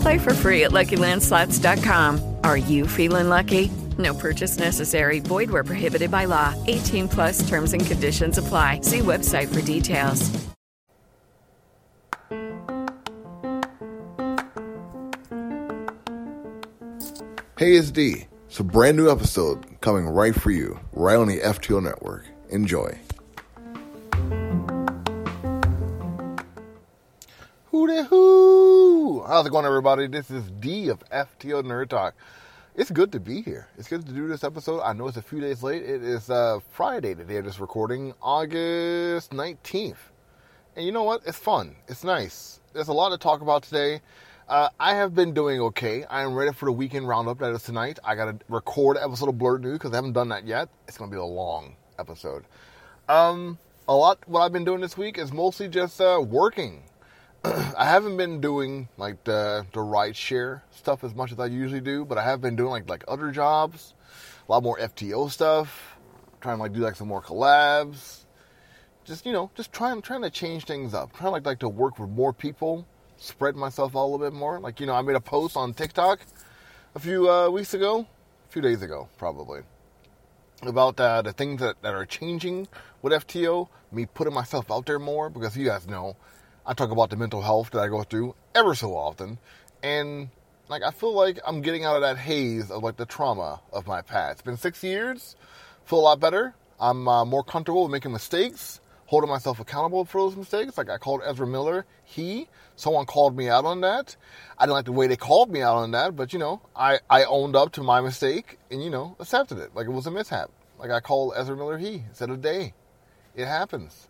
Play for free at LuckyLandSlots.com. Are you feeling lucky? No purchase necessary. Void where prohibited by law. 18 plus terms and conditions apply. See website for details. Hey, it's D. It's a brand new episode coming right for you, right on the FTO network. Enjoy. The who? How's it going, everybody? This is D of FTO Nerd Talk. It's good to be here. It's good to do this episode. I know it's a few days late. It is uh, Friday today. I'm just recording August 19th. And you know what? It's fun. It's nice. There's a lot to talk about today. Uh, I have been doing okay. I am ready for the weekend roundup that is tonight. I got to record an episode of Blurred News because I haven't done that yet. It's going to be a long episode. Um, a lot. What I've been doing this week is mostly just uh, working. I haven't been doing like the the ride share stuff as much as I usually do, but I have been doing like like other jobs, a lot more FTO stuff, trying to like do like some more collabs. Just you know, just trying trying to change things up, trying like like to work with more people spread myself out a little bit more. Like, you know, I made a post on TikTok a few uh, weeks ago, a few days ago, probably, about uh, the things that, that are changing with FTO, me putting myself out there more, because you guys know, I talk about the mental health that I go through ever so often. And, like, I feel like I'm getting out of that haze of, like, the trauma of my past. It's been six years, feel a lot better. I'm uh, more comfortable with making mistakes holding myself accountable for those mistakes. Like I called Ezra Miller, he, someone called me out on that. I didn't like the way they called me out on that, but you know, I, I owned up to my mistake and, you know, accepted it. Like it was a mishap. Like I called Ezra Miller he instead of day. It happens.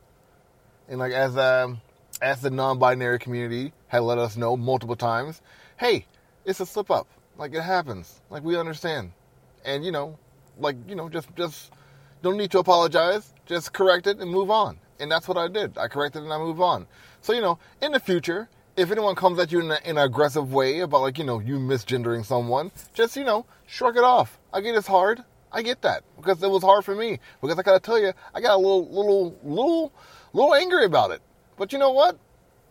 And like as um as the non-binary community had let us know multiple times, hey, it's a slip up. Like it happens. Like we understand. And you know, like, you know, just just don't need to apologize. Just correct it and move on and that's what I did. I corrected and I move on. So you know, in the future, if anyone comes at you in, a, in an aggressive way about like you know you misgendering someone, just you know shrug it off. I get it's hard. I get that because it was hard for me. Because I gotta tell you, I got a little, little, little, little angry about it. But you know what?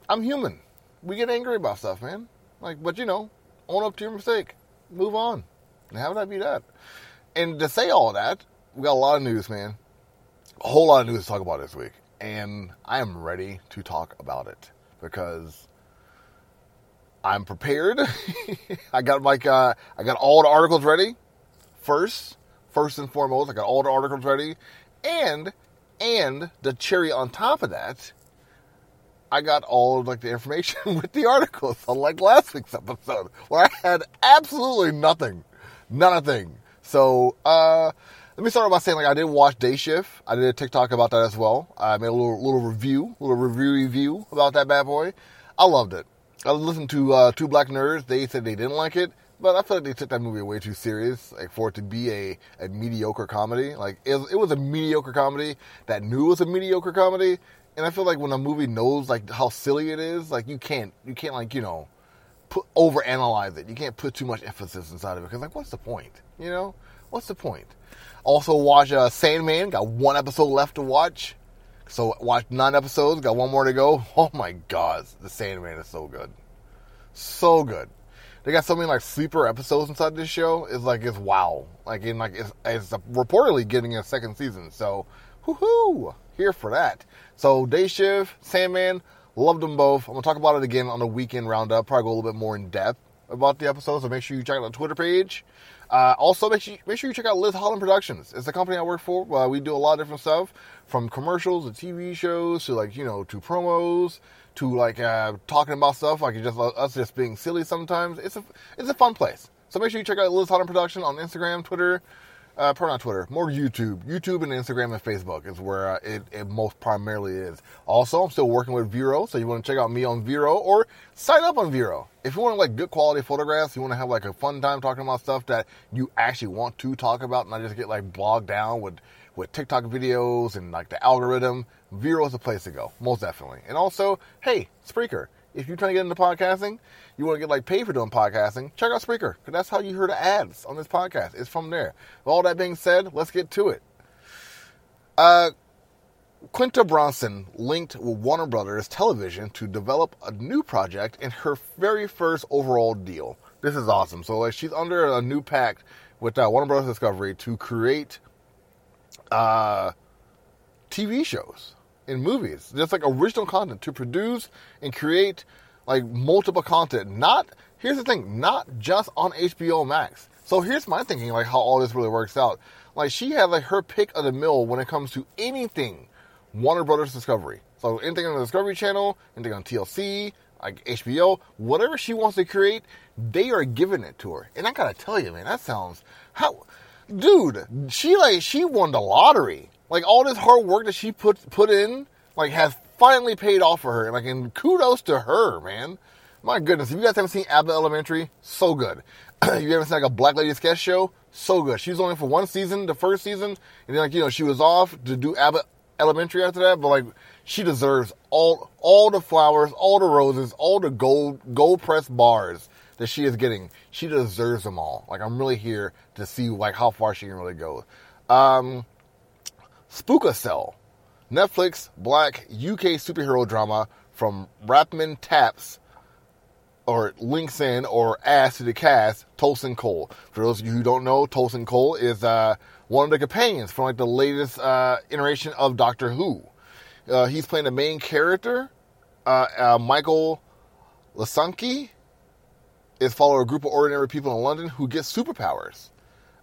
I'm human. We get angry about stuff, man. Like, but you know, own up to your mistake, move on, and how would that be that? And to say all that, we got a lot of news, man. A whole lot of news to talk about this week and I am ready to talk about it because I'm prepared. I got like uh, I got all the articles ready. First, first and foremost, I got all the articles ready, and and the cherry on top of that, I got all of like the information with the articles, unlike last week's episode where I had absolutely nothing, nothing. So uh, let me start by saying, like, I did watch Day Shift. I did a TikTok about that as well. I made a little little review, little review review about that bad boy. I loved it. I listened to uh, two black nerds. They said they didn't like it, but I feel like they took that movie way too serious, like for it to be a, a mediocre comedy. Like it, it was a mediocre comedy that knew it was a mediocre comedy, and I feel like when a movie knows like how silly it is, like you can't you can't like you know put over analyze it. You can't put too much emphasis inside of it because like what's the point? You know what's the point? Also, watch uh, Sandman. Got one episode left to watch. So, watch nine episodes. Got one more to go. Oh my god, the Sandman is so good. So good. They got so many like sleeper episodes inside this show. It's like it's wow. Like in like it's, it's reportedly getting a second season. So, whoo here for that. So, Day Shift, Sandman, loved them both. I'm gonna talk about it again on the weekend roundup. Probably go a little bit more in depth about the episode. So make sure you check out the Twitter page Uh, also, make sure, make sure you check out Liz Holland Productions. It's the company I work for. Uh, we do a lot of different stuff, from commercials to TV shows to like you know to promos to like uh, talking about stuff like just us just being silly sometimes. It's a it's a fun place. So make sure you check out Liz Holland Production on Instagram, Twitter, uh, probably not Twitter, more YouTube. YouTube and Instagram and Facebook is where uh, it, it most primarily is. Also, I'm still working with Vero, so you want to check out me on Vero or sign up on Vero. If you want like good quality photographs, you want to have like a fun time talking about stuff that you actually want to talk about, and not just get like bogged down with with TikTok videos and like the algorithm. Vero is the place to go, most definitely. And also, hey, Spreaker if you're trying to get into podcasting, you want to get like paid for doing podcasting, check out Spreaker because that's how you hear the ads on this podcast. It's from there. With all that being said, let's get to it. Uh, Quinta Brunson linked with Warner Brothers Television to develop a new project in her very first overall deal. This is awesome. So like she's under a new pact with uh, Warner Brothers Discovery to create uh, TV shows and movies, just like original content to produce and create like multiple content. Not here's the thing, not just on HBO Max. So here's my thinking, like how all this really works out. Like she had like her pick of the mill when it comes to anything Warner Brothers Discovery. So anything on the Discovery Channel, anything on TLC, like HBO, whatever she wants to create, they are giving it to her. And I gotta tell you, man, that sounds how, dude. She like she won the lottery. Like all this hard work that she put put in, like has finally paid off for her. And like, and kudos to her, man. My goodness, if you guys haven't seen Abbott Elementary, so good. if you haven't seen like a Black Lady sketch show, so good. She was only for one season, the first season, and then like you know she was off to do Abbott Elementary after that. But like she deserves all all the flowers, all the roses, all the gold gold pressed bars that she is getting. She deserves them all. Like I'm really here to see like how far she can really go. Um, Supercell, Netflix black UK superhero drama from Rapman Taps or links in or adds to the cast Tosin Cole. For those of you who don't know, Tosin Cole is uh, one of the companions from like the latest uh, iteration of Doctor Who. Uh, he's playing the main character. Uh, uh, Michael Lasanki is following a group of ordinary people in London who get superpowers.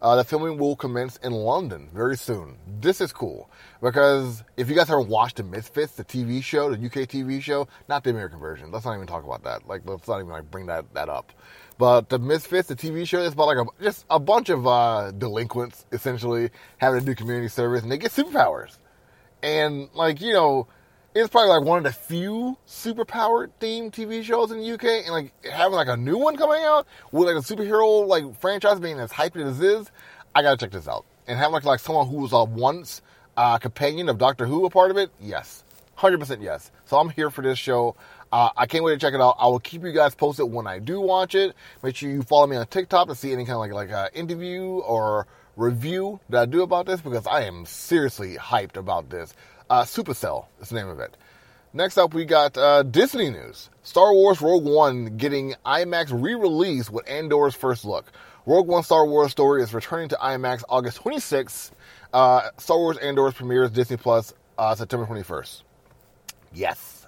Uh, the filming will commence in London very soon. This is cool because if you guys haven't watched The Misfits, the TV show, the UK TV show, not the American version. Let's not even talk about that. Like, let's not even like bring that that up. But The Misfits, the TV show, is about like a, just a bunch of uh, delinquents essentially having to do community service, and they get superpowers. And like you know, it's probably like one of the few superpowered themed TV shows in the UK, and like having like a new one coming out with like a superhero like franchise being as hyped as is, I gotta check this out. And having like like someone who was a once uh, companion of Doctor Who a part of it, yes, hundred percent yes. So I'm here for this show. Uh, I can't wait to check it out. I will keep you guys posted when I do watch it. Make sure you follow me on TikTok to see any kind of like like uh, interview or review that I do about this because I am seriously hyped about this. Uh, Supercell is the name of it. Next up, we got uh, Disney news. Star Wars Rogue One getting IMAX re-release with Andor's first look. Rogue One Star Wars story is returning to IMAX August 26th. Uh, Star Wars Andor's premieres Disney Plus uh, September 21st. Yes.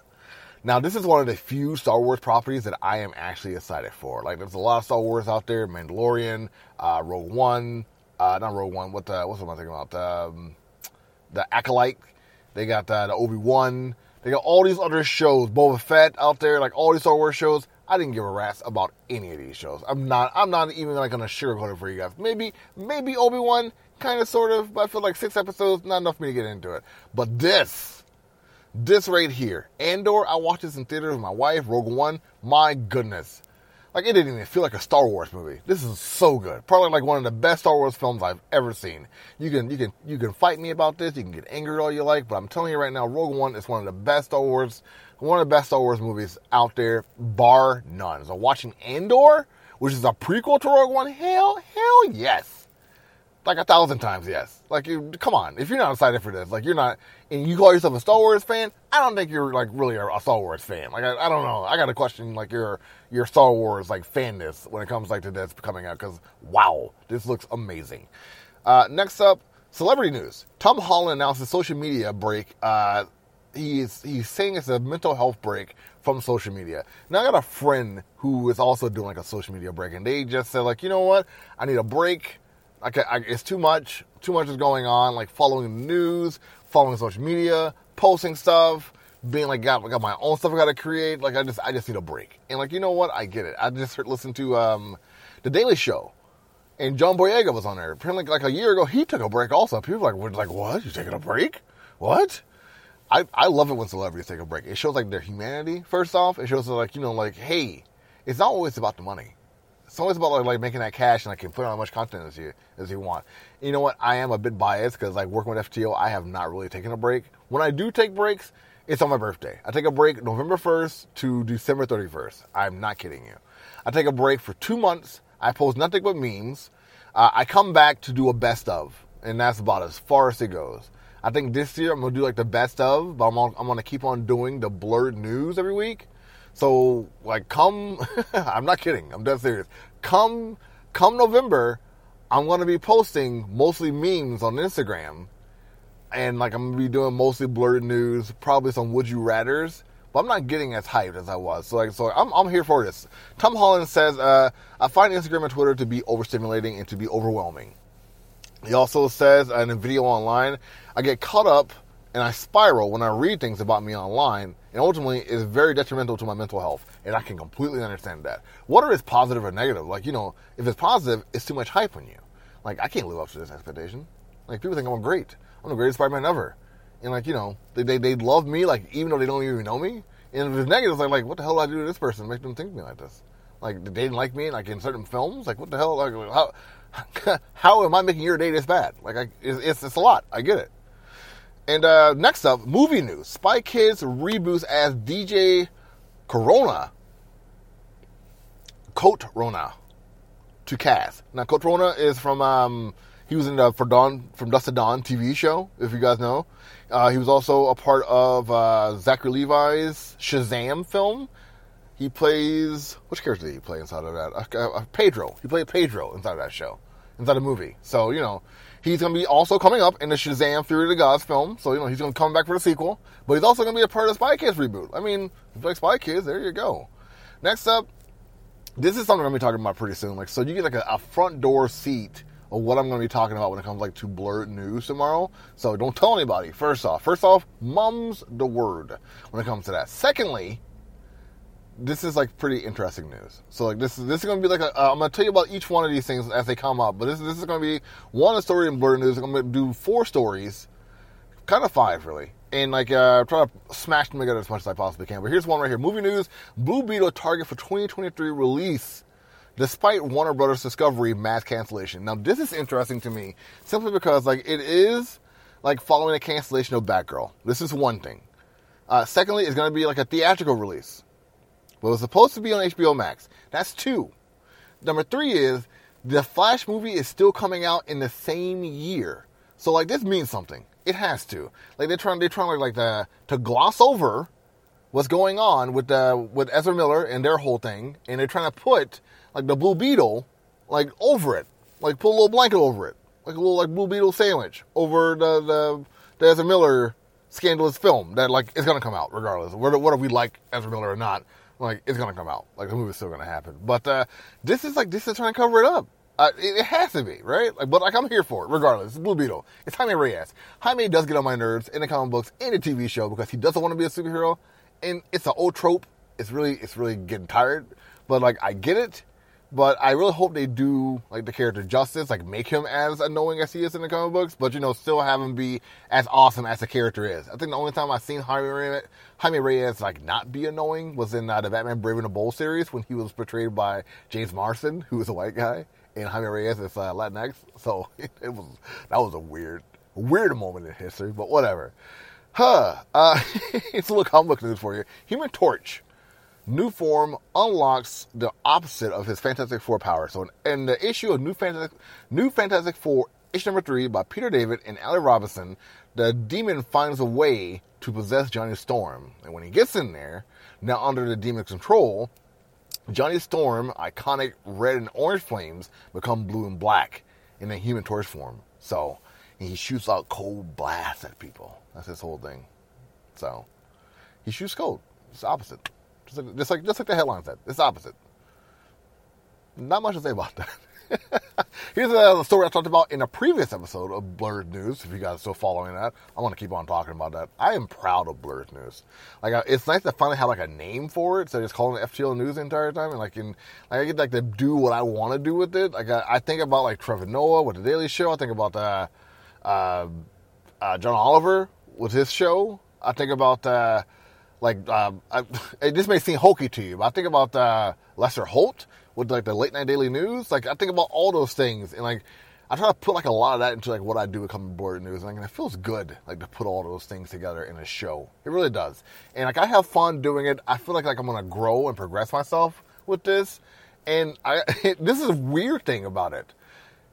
Now, this is one of the few Star Wars properties that I am actually excited for. Like, there's a lot of Star Wars out there: Mandalorian, uh, Rogue One, uh, not Rogue One. What the, what's am I thinking about? Um, the Acolyte. They got uh, the Obi Wan. They got all these other shows, Boba Fett out there, like all these Star Wars shows. I didn't give a rat's about any of these shows. I'm not. I'm not even like gonna sugarcoat it for you guys. Maybe, maybe Obi Wan, kind of, sort of. But I feel like six episodes, not enough for me to get into it. But this, this right here, Andor. I watched this in theaters with my wife. Rogue One. My goodness, like it didn't even feel like a Star Wars movie. This is so good. Probably like one of the best Star Wars films I've ever seen. You can you can you can fight me about this. You can get angry all you like, but I'm telling you right now, Rogue One is one of the best Star Wars, one of the best Star Wars movies out there, bar none. So watching Andor, which is a prequel to Rogue One, hell hell yes like a thousand times yes. Like, you, come on, if you're not excited for this, like you're not, and you call yourself a Star Wars fan, I don't think you're like really a, Star Wars fan. Like, I, I, don't know, I got to question like your your Star Wars like fanness when it comes like to this coming out because wow, this looks amazing. Uh, next up, celebrity news. Tom Holland announced a social media break. Uh, he's he's saying it's a mental health break from social media. Now I got a friend who is also doing like a social media break, and they just said like, you know what, I need a break. Okay, I, it's too much. Too much is going on. Like following the news, following social media, posting stuff, being like, got got my own stuff I got to create. Like I just I just need a break. And like you know what, I get it. I just listened to um, the Daily Show, and John Boyega was on there. Apparently, like a year ago, he took a break also. People were like, were like, what? You taking a break? What? I, I love it when celebrities take a break. It shows like their humanity. First off, it shows like you know like hey, it's not always about the money. It's always about like, like making that cash and I can put on as much content as you as you want. You know what? I am a bit biased because like working with FTO, I have not really taken a break. When I do take breaks, it's on my birthday. I take a break November first to December thirty first. I'm not kidding you. I take a break for two months. I post nothing but memes. Uh, I come back to do a best of, and that's about as far as it goes. I think this year I'm gonna do like the best of, but I'm, on, I'm gonna keep on doing the blurred news every week. So like, come, I'm not kidding. I'm dead serious. Come, come November, I'm gonna be posting mostly memes on Instagram, and like I'm gonna be doing mostly blurred news, probably some would you rather's. But I'm not getting as hyped as I was. So like, so I'm, I'm here for this. Tom Holland says, uh, I find Instagram and Twitter to be overstimulating and to be overwhelming. He also says in a video online, I get caught up and I spiral when I read things about me online, and ultimately is very detrimental to my mental health. And I can completely understand that. Whether it's positive or negative, like you know, if it's positive, it's too much hype on you. Like I can't live up to this expectation. Like people think I'm great. I'm the greatest Spider-Man ever, and like you know, they they, they love me like even though they don't even know me. And if it's negative, like like what the hell did I do to this person to make them think me like this? Like they didn't like me like in certain films. Like what the hell? Like how how am I making your day this bad? Like I, it's it's a lot. I get it. And uh, next up, movie news. Spy Kids reboots as DJ Corona, Cotrona, to cast. Now, Cotrona is from um, he was in the for Dawn from Dust to Dawn TV show. If you guys know, uh, he was also a part of uh, Zachary Levi's Shazam film. He plays which character did he play inside of that? Uh, uh, Pedro. He played Pedro inside of that show, inside the movie. So you know He's going to be also coming up in the Shazam Fury of the Gods film. So, you know, he's going to come back for the sequel. But he's also going to be a part of the Spy Kids reboot. I mean, like Spy Kids, there you go. Next up, this is something I'm going to be talking about pretty soon. Like, so you get like a, a front door seat of what I'm going to be talking about when it comes like to blurred news tomorrow. So don't tell anybody. First off, first off, mum's the word when it comes to that. Secondly, this is like pretty interesting news. So like this is this is going to be like a, uh, I'm going to tell you about each one of these things as they come up. But this this is going to be one story in blurred news. I'm going to do four stories, kind of five really, and like uh, try to smash them together as much as I possibly can. But here's one right here: movie news: Blue Beetle target for 2023 release. Despite Warner Brothers Discovery mass cancellation. Now this is interesting to me simply because like it is like following a cancellation of Batgirl. This is one thing. Uh, secondly, it's going to be like a theatrical release. Well, it's supposed to be on HBO Max. That's two. Number three is the Flash movie is still coming out in the same year. So like this means something. It has to. Like they're trying they're trying like the to gloss over what's going on with the with Ezra Miller and their whole thing, and they're trying to put like the Blue Beetle like over it, like put a little blanket over it, like a little like Blue Beetle sandwich over the the, the Ezra Miller scandalous film that like is gonna come out regardless whether whether we like Ezra Miller or not. Like it's gonna come out. Like the movie's still gonna happen. But uh, this is like this is trying to cover it up. Uh, it, it, has to be right. Like, but like I'm here for it regardless. It's Blue Beetle. It's Jaime Reyes. Jaime does get on my nerves in the comic books in the TV show because he doesn't want to be a superhero, and it's an old trope. It's really it's really getting tired. But like I get it. But I really hope they do like the character justice, like make him as annoying as he is in the comic books, but you know, still have him be as awesome as the character is. I think the only time I've seen Jaime Reyes, Jaime Reyes like not be annoying was in uh, the Batman Brave and the Bold series when he was portrayed by James Marsden, who was a white guy, and Jaime Reyes is uh, Latinx. So it, was that was a weird, weird moment in history, but whatever. Huh. Uh, it's a little comic news for you. Human Torch New Form unlocks the opposite of his Fantastic Four power. So, in the issue of New Fantastic, New Fantastic Four, issue number three by Peter David and Ali Robinson, the demon finds a way to possess Johnny Storm. And when he gets in there, now under the demon's control, Johnny Storm, iconic red and orange flames, become blue and black in a human torch form. So he shoots out cold blasts at people. That's his whole thing. So he shoots cold. It's opposite. Just like, just like just like the headline said. It's opposite. Not much to say about that. Here's a story I talked about in a previous episode of Blurred News. If you guys are still following that, I want to keep on talking about that. I am proud of Blurred News. Like, uh, it's nice to finally have like a name for it. So just calling it FTO News the entire time, and like, in like I get like to do what I want to do with it. Like, I, I, think about like Trevor Noah with the Daily Show. I think about uh, uh, uh, John Oliver with his show. I think about uh, like uh, I, may seem hokey to you, but I think about uh, Lester Holt with like the late night daily news. Like I think about all those things and like I try to put like a lot of that into like what I do with Coming Board News, and like, it feels good like to put all those things together in a show. It really does, and like I have fun doing it. I feel like like I'm gonna grow and progress myself with this, and I this is a weird thing about it.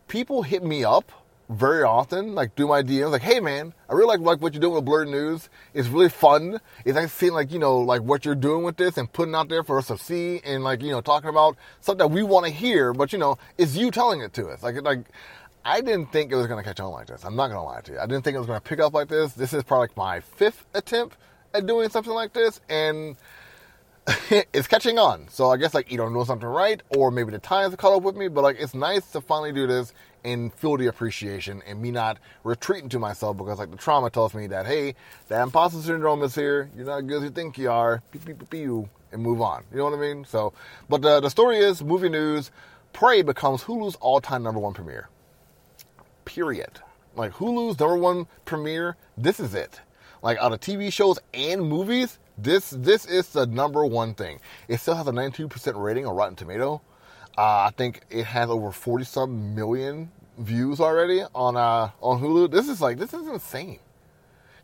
People hit me up very often, like do my DMs, like, hey man, I really like like what you're doing with Blurred News. It's really fun. It's like seeing like, you know, like what you're doing with this and putting out there for us to see and like, you know, talking about stuff that we want to hear, but you know, it's you telling it to us. Like like I didn't think it was gonna catch on like this. I'm not gonna lie to you. I didn't think it was gonna pick up like this. This is probably like my fifth attempt at doing something like this and it's catching on. So I guess like you don't know something right, or maybe the times caught up with me. But like it's nice to finally do this and feel the appreciation and me not retreating to myself because like the trauma tells me that hey, that imposter syndrome is here. You're not as good as you think you are. And move on. You know what I mean? So, but the the story is movie news. Prey becomes Hulu's all-time number one premiere. Period. Like Hulu's number one premiere. This is it. Like out of TV shows and movies, this this is the number one thing. It still has a 92% rating on Rotten Tomato. Uh, I think it has over 40 some million views already on uh, on Hulu. This is like this is insane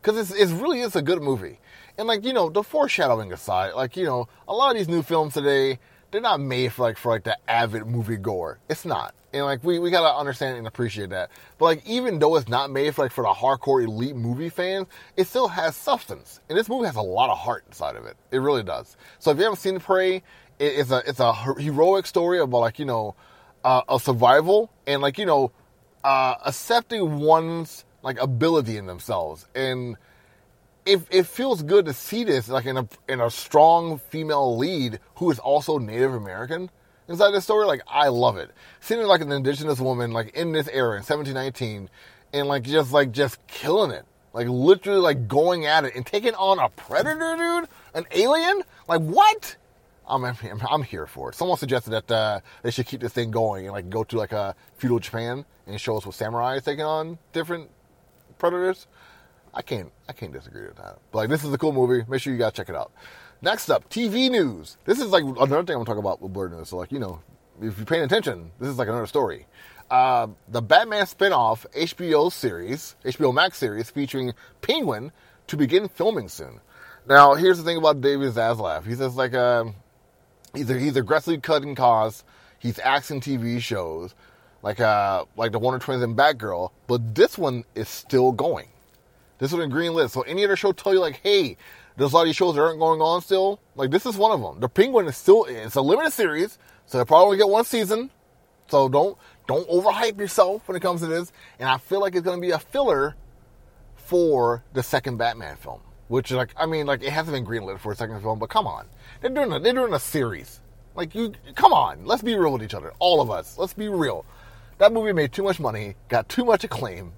because it's it really is a good movie. And like you know the foreshadowing aside, like you know a lot of these new films today they're not made for like for like the avid movie goer. It's not. And like we, we gotta understand and appreciate that. But like even though it's not made for like for the hardcore elite movie fans, it still has substance. And this movie has a lot of heart inside of it. It really does. So if you haven't seen Prey, it's a it's a heroic story about like you know uh, a survival and like you know uh, accepting one's like ability in themselves and it, it feels good to see this like in a in a strong female lead who is also Native American inside this story. Like I love it. Seeing like an indigenous woman like in this era in 1719 and like just like just killing it. Like literally like going at it and taking on a predator, dude, an alien. Like what? I'm, I'm, I'm here for it. Someone suggested that uh, they should keep this thing going and like go to like a feudal Japan and show us what samurai is taking on different predators. I can't I can't disagree with that. But like this is a cool movie. Make sure you guys check it out. Next up, TV news. This is like another thing I'm talking about with Blurred News. So like you know, if you're paying attention, this is like another story. Uh, the Batman spin-off HBO series, HBO Max series featuring Penguin, to begin filming soon. Now, here's the thing about David Zaslav. He's just like a, um, he's aggressively cutting costs. He's acting TV shows, like uh like the Wonder Twins and Batgirl. But this one is still going. This one in green list. So any other show tell you like, hey, there's a lot of these shows that aren't going on still. Like this is one of them. The Penguin is still it's a limited series, so they probably get one season. So don't don't overhype yourself when it comes to this. And I feel like it's going to be a filler for the second Batman film. Which like I mean like it hasn't been greenlit for a second film, but come on, they're doing a, they're doing a series. Like you, come on, let's be real with each other, all of us. Let's be real. That movie made too much money, got too much acclaim,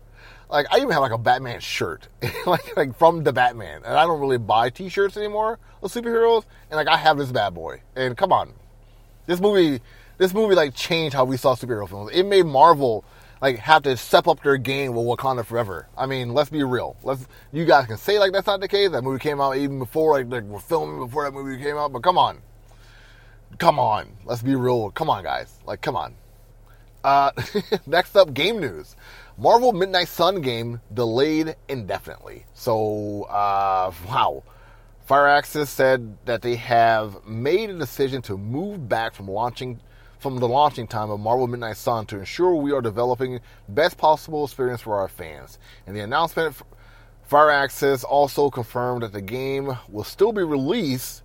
like I even have like a Batman shirt, like like from the Batman, and I don't really buy T-shirts anymore of superheroes, and like I have this bad boy. And come on, this movie, this movie like changed how we saw superhero films. It made Marvel like have to step up their game with Wakanda Forever. I mean, let's be real. Let's you guys can say like that's not the case. That movie came out even before like, like we're filming before that movie came out, but come on, come on, let's be real. Come on, guys, like come on. Uh, next up, game news. Marvel Midnight Sun game delayed indefinitely. So, uh, wow. Firaxis said that they have made a decision to move back from launching from the launching time of Marvel Midnight Sun to ensure we are developing best possible experience for our fans. In the announcement, Firaxis also confirmed that the game will still be released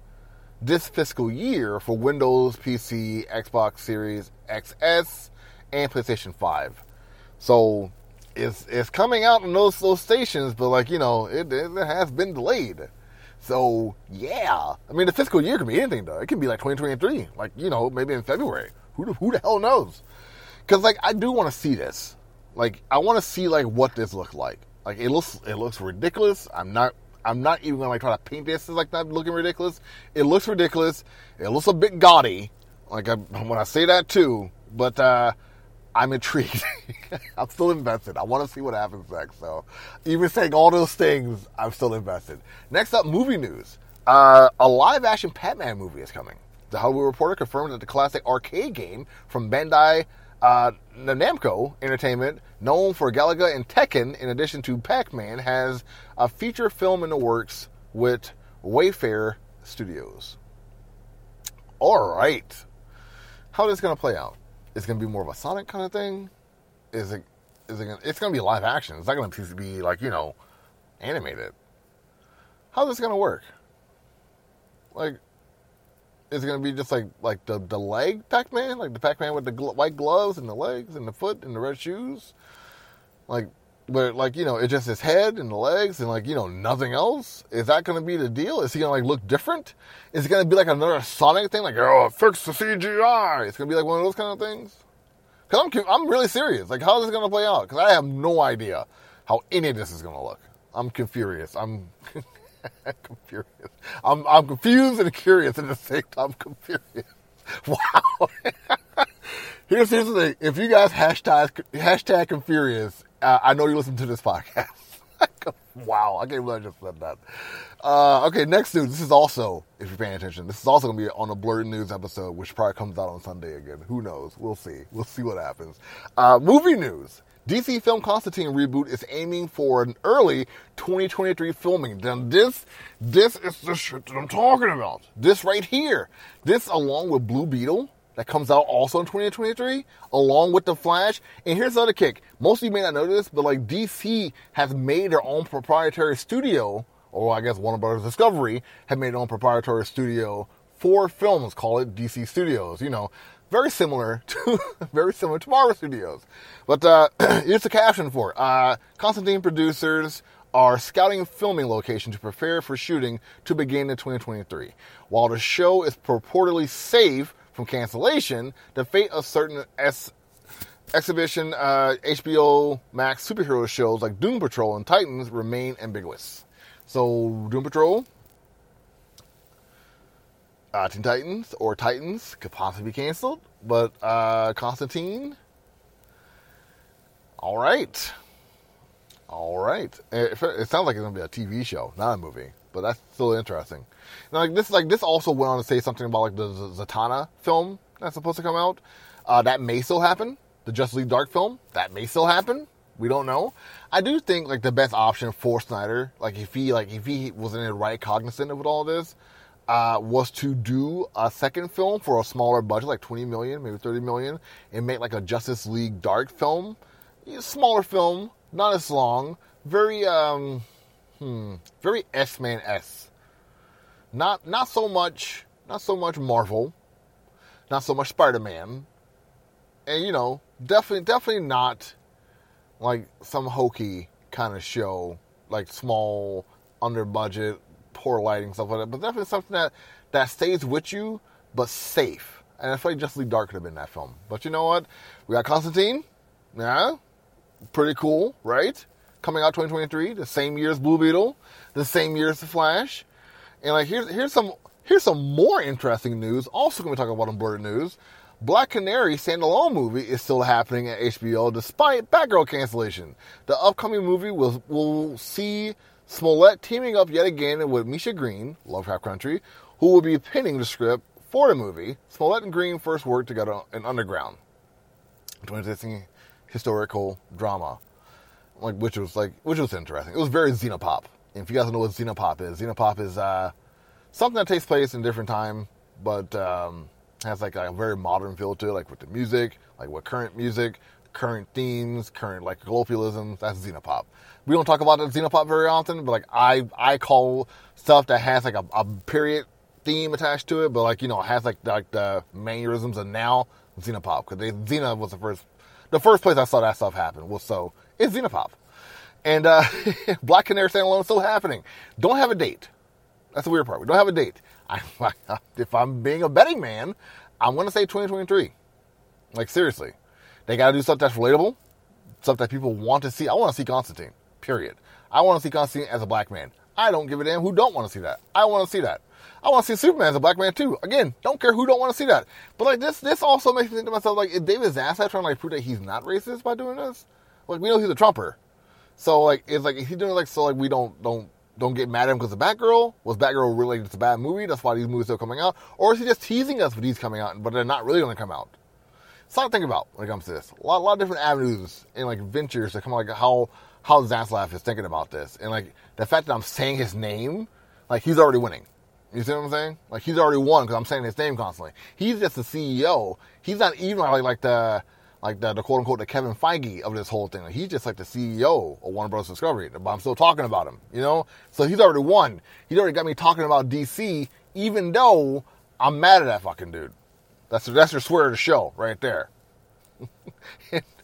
this fiscal year for Windows, PC, Xbox Series XS, and PlayStation 5. So it's it's coming out in those those stations, but like you know, it, it has been delayed. So yeah, I mean the fiscal year can be anything though. It can be like 2023, like you know maybe in February. Who the, who the hell knows? Because like I do want to see this. Like I want to see like what this looks like. Like it looks it looks ridiculous. I'm not I'm not even gonna like try to paint this as like not looking ridiculous. It looks ridiculous. It looks a bit gaudy. Like I, when I say that too, but uh, I'm intrigued. I'm still invested. I want to see what happens next. So, even saying all those things, I'm still invested. Next up, movie news. Uh, a live action Pac-Man movie is coming. The Hollywood Reporter confirmed that the classic arcade game from Bandai uh, Namco Entertainment, known for Galaga and Tekken, in addition to Pac Man, has a feature film in the works with Wayfarer Studios. All right. How is this going to play out? Is it going to be more of a Sonic kind of thing? Is it? Is it? Gonna, it's going to be live action. It's not going to be like you know, animated. How's this going to work? Like, is it going to be just like like the the leg Pac-Man, like the Pac-Man with the gl- white gloves and the legs and the foot and the red shoes, like where like you know it's just his head and the legs and like you know nothing else. Is that going to be the deal? Is he going to like look different? Is it going to be like another Sonic thing, like oh fix the CGI? It's going to be like one of those kind of things. Cause I'm I'm really serious. Like how is this going to play out? Because I have no idea how any of this is going to look. I'm confused. I'm confused. I'm, I'm confused and curious at the same time. I'm confused. Wow. here's, here's the thing. If you guys hashtag, hashtag confurious, uh, I know you listen to this podcast. wow. I can't believe I just said that. Uh, okay, next news. This is also, if you're paying attention, this is also going to be on a Blurred News episode, which probably comes out on Sunday again. Who knows? We'll see. We'll see what happens. Uh, movie news. DC film Constantine reboot is aiming for an early 2023 filming. Then this, this is the shit that I'm talking about. This right here. This along with Blue Beetle that comes out also in 2023, along with The Flash. And here's the other kick. Most of you may not know this, but like DC has made their own proprietary studio, or I guess Warner Brothers Discovery had made their own proprietary studio for films. Call it DC Studios. You know, very similar to very similar to Marvel Studios. But uh, here's the caption for it. Uh, Constantine producers are scouting filming location to prepare for shooting to begin in 2023. While the show is purportedly safe from cancellation, the fate of certain S- exhibition uh, HBO Max superhero shows like Doom Patrol and Titans remain ambiguous. So Doom Patrol uh, Teen Titans or Titans could possibly be canceled, but uh, Constantine, all right, all right. It, it sounds like it's gonna be a TV show, not a movie, but that's still interesting. Now, like this, like this also went on to say something about like the Zatanna film that's supposed to come out. Uh, that may still happen. The Justice League Dark film that may still happen. We don't know. I do think like the best option for Snyder, like if he like if he was in the right cognizant of all this, uh, was to do a second film for a smaller budget, like 20 million, maybe 30 million, and make like a Justice League Dark film. Smaller film, not as long, very, um, hmm, very S-Man S. Not, not so much, not so much Marvel, not so much Spider-Man, and you know, definitely, definitely not like some hokey kind of show, like small, under budget, poor lighting, stuff like that. But definitely something that that stays with you, but safe. And I feel like Justice Dark could have been that film. But you know what? We got Constantine. Yeah, pretty cool, right? Coming out 2023, the same year as Blue Beetle, the same year as The Flash. And like here's here's some here's some more interesting news. Also, going to talk about on Blurred News. Black Canary standalone movie is still happening at HBO despite Batgirl cancellation. The upcoming movie will will see Smollett teaming up yet again with Misha Green, Lovecraft Country, who will be penning the script for the movie. Smollett and Green first worked together in Underground, 2016 historical drama, like which was like which was interesting. It was very Xenopop. And if you guys don't know what Xenopop is, Xenopop is uh, something that takes place in different time, but um, has like a very modern feel to it, like with the music, like with current music, current themes, current like colloquialisms. That's Xenopop we don't talk about the Xenopop very often, but like I I call stuff that has like a, a period theme attached to it, but like you know has like like the mannerisms of now Xenopop because Xena was the first the first place I saw that stuff happen was so it's Xenopop, and uh, Black Canary standalone is still happening. Don't have a date. That's the weird part. We don't have a date. I, if I'm being a betting man, I'm to say 2023. Like, seriously. They got to do stuff that's relatable, stuff that people want to see. I want to see Constantine, period. I want to see Constantine as a black man. I don't give a damn who don't want to see that. I want to see that. I want to see Superman as a black man too. Again, don't care who don't want to see that. But like this, this also makes me think to myself, like, is David Zaslav trying to like prove that he's not racist by doing this? Like, we know he's a Trumper, so like, it's like is he doing like so like we don't don't don't get mad at him because of Batgirl? Was Batgirl just a bad movie? That's why these movies are coming out, or is he just teasing us with these coming out, but they're not really going to come out? Something to think about when it comes to this. A lot, a lot of different avenues and like ventures that come like how how Zaslav is thinking about this, and like the fact that I'm saying his name, like he's already winning. You see what I'm saying? Like he's already won because I'm saying his name constantly. He's just the CEO. He's not even like like the like the, the quote unquote the Kevin Feige of this whole thing. Like, he's just like the CEO of Warner Bros. Discovery, but I'm still talking about him. You know, so he's already won. He's already got me talking about DC, even though I'm mad at that fucking dude. That's that's your swear to show right there.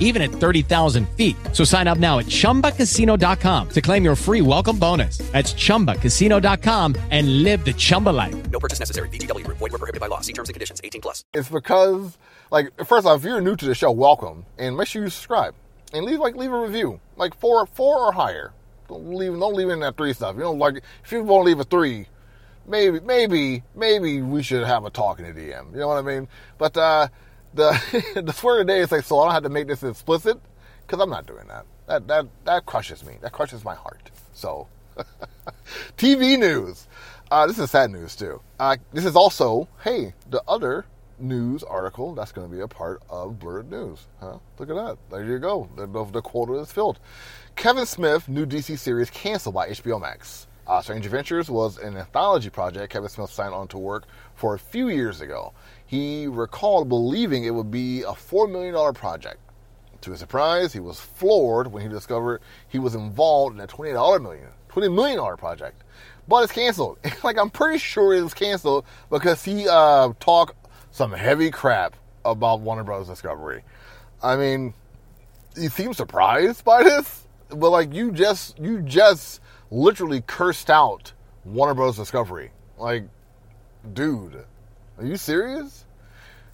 even at 30,000 feet. So sign up now at chumbacasino.com to claim your free welcome bonus. That's chumbacasino.com and live the Chumba life. No purchase necessary. VGW Group. Void were prohibited by law. See terms and conditions. 18 plus. it's because like first off, if you're new to the show, welcome, and make sure you subscribe and leave like leave a review, like four four or higher. Don't leave don't leave in that three stuff. You know, like if you want to leave a three, maybe maybe maybe we should have a talk in the DM. You know what I mean? But uh, the the swear today is like so I don't have to make this explicit because I'm not doing that. That that that crushes me. That crushes my heart. So. TV news. Uh, this is sad news too. Uh, this is also, hey, the other news article that's going to be a part of Blurred News. Huh? Look at that. There you go. The, the, quota is filled. Kevin Smith new DC series canceled by HBO Max. Uh, Strange Adventures was an anthology project Kevin Smith signed on to work for a few years ago. He recalled believing it would be a $4 million project. To his surprise, he was floored when he discovered he was involved in a $28 million, $20 million project. But it's canceled. like, I'm pretty sure it was canceled because he uh, talked some heavy crap about Warner Bros. Discovery. I mean, you seem surprised by this, but like, you just, you just literally cursed out Warner Bros. Discovery. Like, dude, are you serious?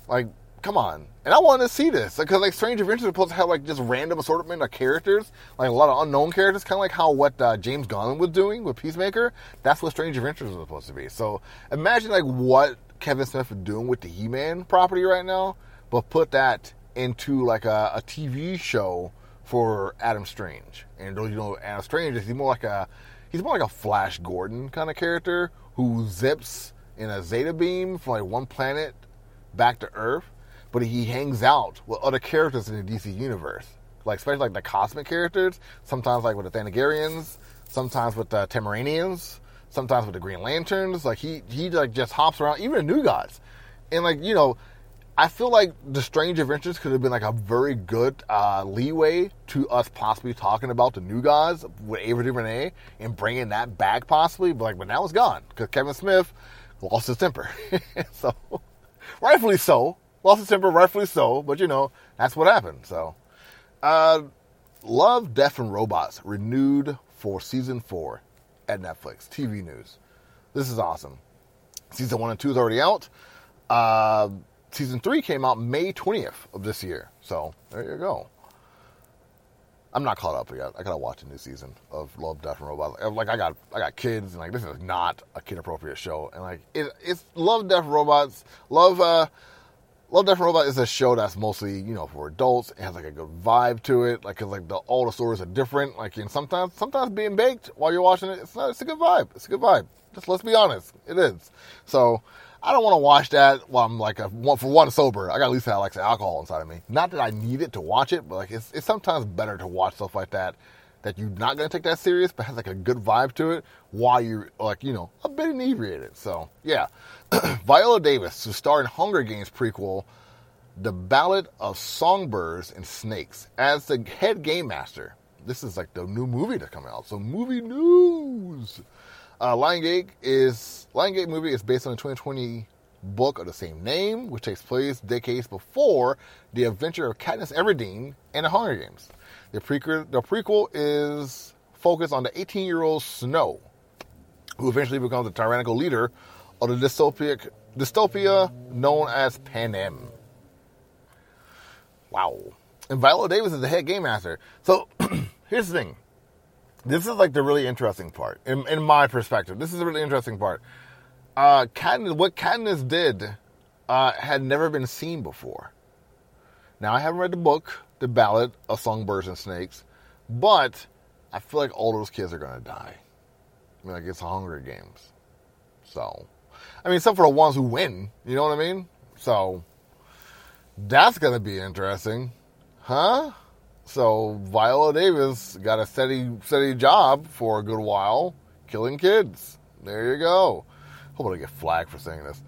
Like, come on. And I want to see this because like Strange Adventures is supposed to have like just random assortment of characters, like a lot of unknown characters, kind of like how what uh, James Gunn was doing with Peacemaker. That's what Strange Adventures was supposed to be. So imagine like what Kevin Smith is doing with the He-Man property right now, but put that into like a, a TV show for Adam Strange. And you know, Adam Strange is more like a he's more like a Flash Gordon kind of character who zips in a Zeta beam from like one planet back to Earth, but he hangs out with other characters in the DC universe, like especially like the cosmic characters. Sometimes like with the Thanagarians, sometimes with the Tamaraneans, sometimes with the Green Lanterns. Like he he like just hops around, even the New Gods, and like you know. I feel like the Strange Adventures could have been like a very good uh, leeway to us possibly talking about the New Gods with Ava DuVernay and bringing that back possibly, but like, but now it's gone because Kevin Smith lost his temper. so, rightfully so, lost his temper, rightfully so. But you know, that's what happened. So, uh, Love, Death, and Robots renewed for season four at Netflix. TV news. This is awesome. Season one and two is already out. Uh, season three came out May 20th of this year. So there you go. I'm not caught up yet. I gotta watch a new season of Love, Death, and Robots. Like I got, I got kids, and like this is not a kid appropriate show. And like it, it's Love, Death, Robots. Love, uh, Love, Death, and Robots is a show that's mostly you know for adults. It has like a good vibe to it. Like 'cause, like the all the stories are different. Like and sometimes, sometimes being baked while you're watching it, it's not. It's a good vibe. It's a good vibe. Just let's be honest, it is. So I don't want to watch that while I'm like a for one sober. I got at least have like some alcohol inside of me. Not that I need it to watch it, but like it's it's sometimes better to watch stuff like that that you're not gonna take that serious, but has like a good vibe to it while you're like you know a bit inebriated. So yeah, Viola Davis to star in Hunger Games prequel The Ballad of Songbirds and Snakes as the head game master. This is like the new movie to come out. So movie news. Uh, Liongate is Liongate movie is based on the 2020 book of the same name, which takes place decades before the adventure of Katniss Everdeen and the Hunger Games. The prequel, the prequel is focused on the 18-year-old Snow, who eventually becomes the tyrannical leader of the dystopic dystopia known as Panem. Wow. And Viola Davis is the head game master. So here's the thing. This is like the really interesting part, in, in my perspective. This is the really interesting part. Uh, Katniss, what Katniss did uh, had never been seen before. Now, I haven't read the book, The Ballad of Songbirds and Snakes, but I feel like all those kids are going to die. I mean, like it's Hunger Games. So, I mean, except for the ones who win, you know what I mean? So, that's going to be interesting. Huh? So, Viola Davis got a steady, steady job for a good while killing kids. There you go. Hope I get flagged for saying this.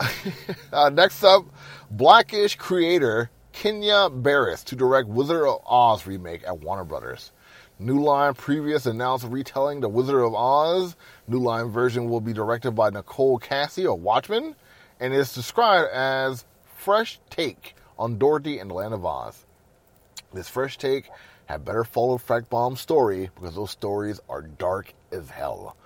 uh, next up, Blackish creator Kenya Barris to direct Wizard of Oz remake at Warner Brothers. New Line previous announced retelling The Wizard of Oz. New Line version will be directed by Nicole Kassell of Watchmen and is described as fresh take on Dorothy and the Land of Oz. This fresh take had better follow Frank Baum's story because those stories are dark as hell.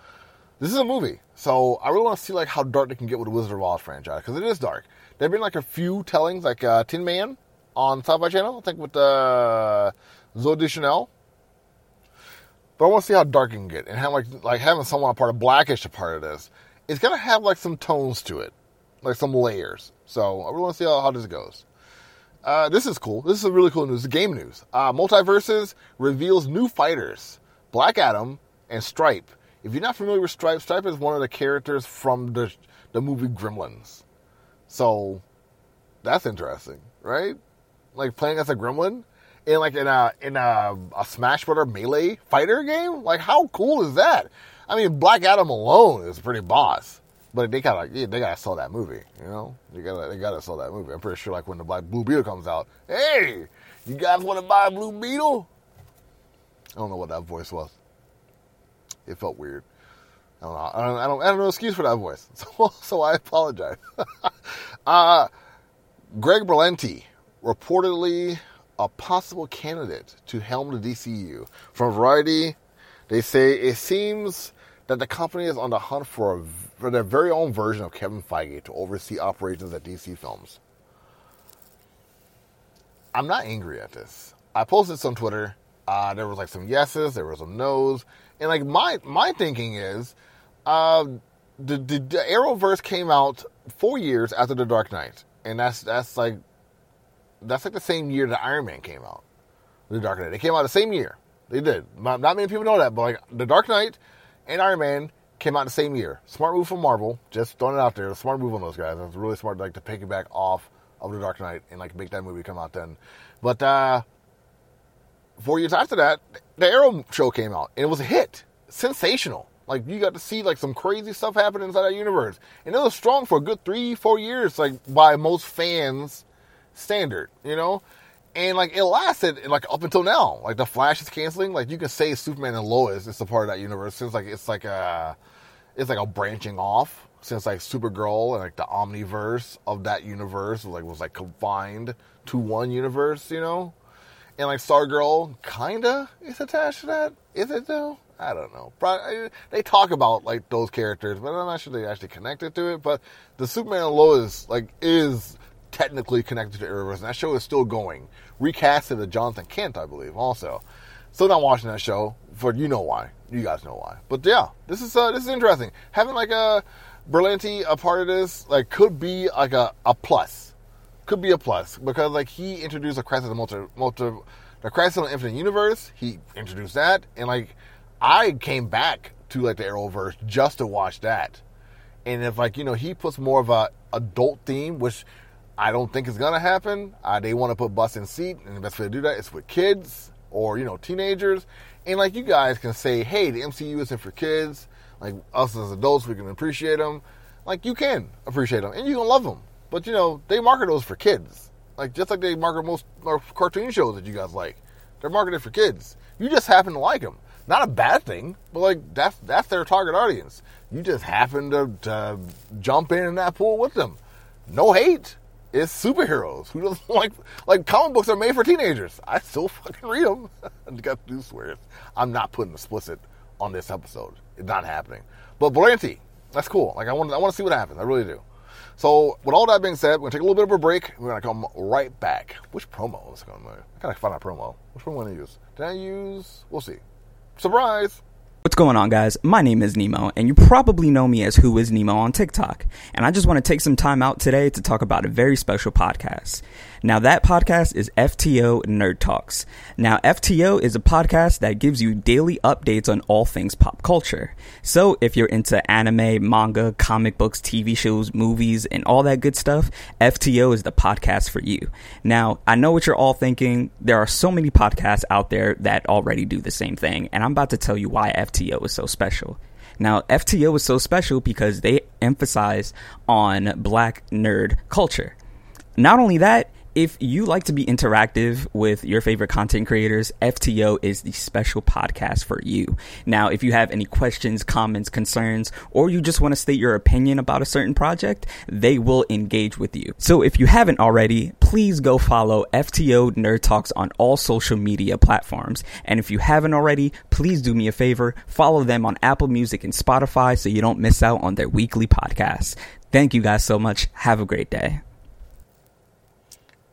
This is a movie, so I really want to see like how dark they can get with the Wizard of Oz franchise because it is dark. There've been like a few tellings, like uh, Tin Man on Sci-Fi Channel, I think with uh, Zooey Deschanel. But I want to see how dark it can get, and have like like having someone a part of Blackish a part of this. It's gonna have like some tones to it, like some layers. So I really want to see how, how this goes. Uh, this is cool. This is really cool news. Game news. Uh, MultiVersus reveals new fighters: Black Adam and Stripe. If you're not familiar with Stripe, Stripe is one of the characters from the the movie Gremlins. So that's interesting, right? Like playing as a gremlin in like in a in a, a Smash Brother melee fighter game. Like how cool is that? I mean, Black Adam alone is pretty boss, but they gotta yeah, they gotta sell that movie. You know, they gotta they gotta sell that movie. I'm pretty sure like when the Black Blue Beetle comes out, hey, you guys want to buy a Blue Beetle? I don't know what that voice was. It felt weird. I don't know. I don't. I don't, I don't know excuse for that voice. So, so I apologize. uh, Greg Berlanti reportedly a possible candidate to helm the DCU. From Variety, they say it seems that the company is on the hunt for, a, for their very own version of Kevin Feige to oversee operations at DC Films. I'm not angry at this. I posted this on Twitter. Uh, there was like some yeses, there was some nos, and like my my thinking is, uh, the, the the Arrowverse came out four years after the Dark Knight, and that's that's like that's like the same year that Iron Man came out. The Dark Knight. They came out the same year. They did. Not, not many people know that, but like the Dark Knight and Iron Man came out the same year. Smart move from Marvel. Just throwing it out there. Smart move on those guys. It's really smart, like to piggyback off of the Dark Knight and like make that movie come out then. But uh four years after that, the Arrow show came out and it was a hit. Sensational. Like you got to see like some crazy stuff happen inside that universe, and it was strong for a good three, four years, like by most fans' standard, you know. And like it lasted like up until now. Like the Flash is canceling. Like you can say Superman and Lois is a part of that universe. Since like it's like a it's like a branching off. Since like Supergirl and like the omniverse of that universe was like was like confined to one universe, you know. And like Stargirl kinda is attached to that. Is it though? I don't know. They talk about like those characters, but I'm not sure they actually connected to it. But the Superman and Lois like is technically connected to Arrowverse, and that show is still going. Recasted to Jonathan Kent, I believe, also. Still not watching that show, for you know why. You guys know why. But yeah, this is uh, this is interesting. Having like a Berlanti a part of this like could be like a, a plus. Could be a plus because like he introduced a Crisis on multi, multi the Crisis on Infinite Universe. He introduced that, and like I came back to like the Arrowverse just to watch that. And if like you know he puts more of a adult theme, which I don't think it's gonna happen. Uh, they want to put bus in seat, and the best way to do that is with kids or you know teenagers. And like you guys can say, hey, the MCU isn't for kids. Like us as adults, we can appreciate them. Like you can appreciate them, and you can love them. But you know they market those for kids. Like just like they market most cartoon shows that you guys like, they're marketed for kids. You just happen to like them. Not a bad thing, but like that's that's their target audience. You just happen to, to jump in in that pool with them. No hate. It's superheroes. Who doesn't like like comic books are made for teenagers? I still fucking read them. I got to do swears. I'm not putting explicit on this episode. It's not happening. But Berlanti, that's cool. Like I want I want to see what happens. I really do. So with all that being said, we're gonna take a little bit of a break. We're gonna come right back. Which promo is going to? I gotta find a promo. Which one am I gonna use? Did I use? We'll see. Surprise! What's going on, guys? My name is Nemo, and you probably know me as Who is Nemo on TikTok. And I just want to take some time out today to talk about a very special podcast. Now, that podcast is FTO Nerd Talks. Now, FTO is a podcast that gives you daily updates on all things pop culture. So, if you're into anime, manga, comic books, TV shows, movies, and all that good stuff, FTO is the podcast for you. Now, I know what you're all thinking. There are so many podcasts out there that already do the same thing, and I'm about to tell you why FTO is so special. Now, FTO is so special because they emphasize on black nerd culture. Not only that, if you like to be interactive with your favorite content creators, FTO is the special podcast for you. Now, if you have any questions, comments, concerns, or you just want to state your opinion about a certain project, they will engage with you. So if you haven't already, please go follow FTO Nerd Talks on all social media platforms. And if you haven't already, please do me a favor, follow them on Apple Music and Spotify so you don't miss out on their weekly podcasts. Thank you guys so much. Have a great day.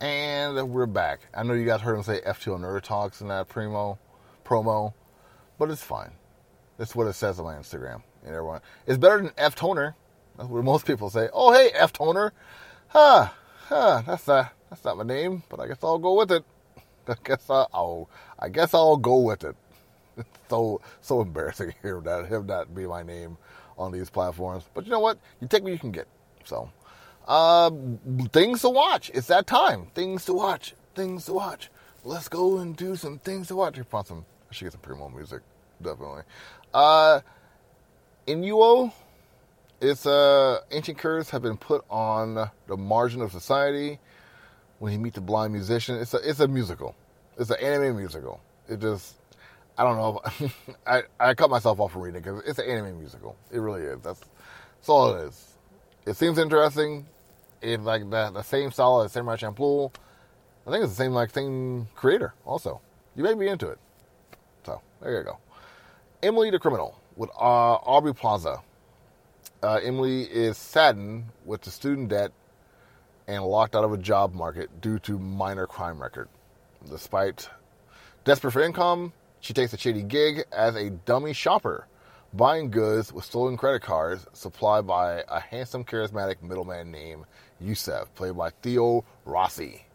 And we're back. I know you guys heard him say FTO Nerd Talks in that primo promo, but it's fine. That's what it says on my Instagram. And everyone, it's better than F Toner. That's what most people say. Oh, hey, F Toner. Huh, huh. That's not that's not my name, but I guess I'll go with it. I guess I'll I guess I'll go with it. It's so so embarrassing to hear that him not be my name on these platforms. But you know what? You take what you can get. So. Uh, things to watch. It's that time. Things to watch. Things to watch. Let's go and do some things to watch. Find some. I should get some primo music. Definitely. Uh, Inu-Oh. It's uh, ancient curses have been put on the margin of society. When you meet the blind musician, it's a it's a musical. It's an anime musical. It just I don't know. I I cut myself off from reading because it's an anime musical. It really is. That's that's all it is. It seems interesting it's like the, the same style as Samurai Champloo. I think it's the same like same creator also. You may be into it. So there you go. Emily the Criminal with uh, Aubrey Plaza. Uh, Emily is saddened with the student debt and locked out of a job market due to minor crime record. Despite desperate for income, she takes a shady gig as a dummy shopper buying goods with stolen credit cards supplied by a handsome, charismatic middleman named Yusef, played by Theo Rossi.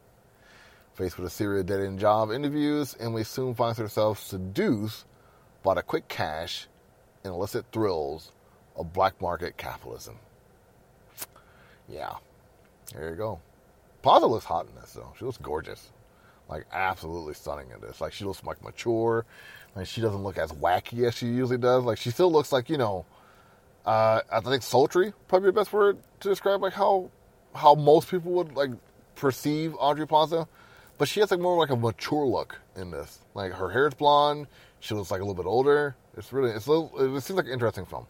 Faced with a series of dead end job interviews, Emily soon finds herself seduced by the quick cash and illicit thrills of black market capitalism. Yeah, there you go. Plaza looks hot in this, though. She looks gorgeous. Like, absolutely stunning in this. Like, she looks like mature. Like she doesn't look as wacky as she usually does. Like she still looks like you know, uh, I think sultry probably the best word to describe like how how most people would like perceive Audrey Plaza. But she has like more like a mature look in this. Like her hair is blonde. She looks like a little bit older. It's really it's little, it seems like an interesting film.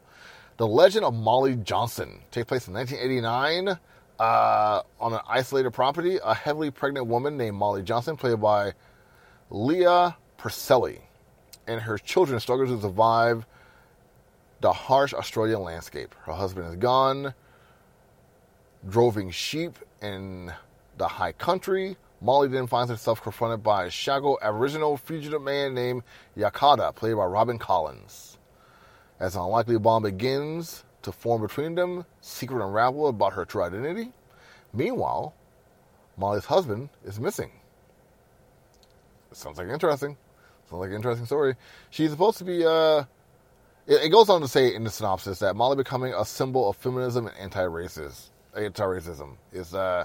The Legend of Molly Johnson takes place in 1989 uh, on an isolated property. A heavily pregnant woman named Molly Johnson, played by Leah Purcelli, and her children struggle to survive the harsh Australian landscape. Her husband is gone, droving sheep in the high country. Molly then finds herself confronted by a shaggy Aboriginal fugitive man named Yakada, played by Robin Collins. As an unlikely bond begins to form between them, secret unravel about her true identity. Meanwhile, Molly's husband is missing. sounds like interesting. Like an interesting story. She's supposed to be, uh, it, it goes on to say in the synopsis that Molly becoming a symbol of feminism and anti-racist, anti-racism is, uh,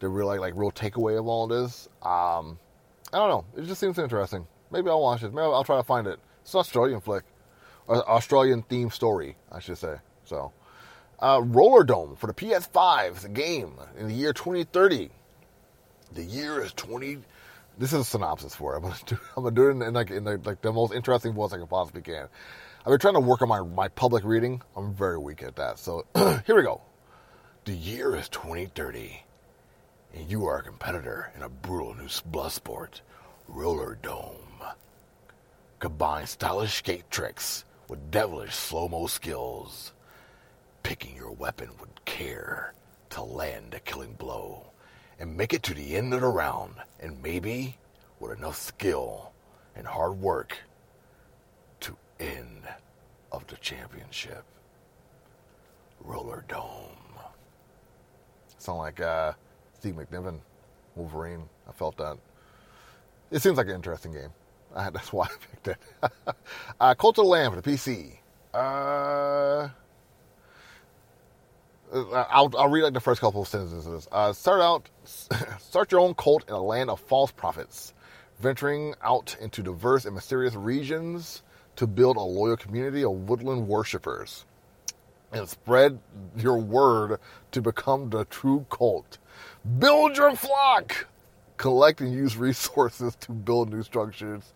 the real, like, like real takeaway of all this. Um, I don't know. It just seems interesting. Maybe I'll watch it. Maybe I'll, I'll try to find it. It's an Australian flick. Australian themed story, I should say. So, uh, Roller Dome for the PS5 is a game in the year 2030. The year is 20. This is a synopsis for it. I'm gonna do, I'm gonna do it in, in like in the, like the most interesting voice I can possibly can. I've been trying to work on my my public reading. I'm very weak at that. So here we go. The year is 2030, and you are a competitor in a brutal new blood sport, roller dome. Combine stylish skate tricks with devilish slow mo skills, picking your weapon with care to land a killing blow and make it to the end of the round, and maybe with enough skill and hard work to end of the championship. Roller Dome. Sound like uh, Steve McNiven, Wolverine. I felt that. It seems like an interesting game. Uh, that's why I picked it. uh, Cult of the Lamb for the PC. Uh, uh, I'll, I'll read like the first couple of sentences. Uh, start out, start your own cult in a land of false prophets, venturing out into diverse and mysterious regions to build a loyal community of woodland worshippers, and spread your word to become the true cult. Build your flock, collect and use resources to build new structures,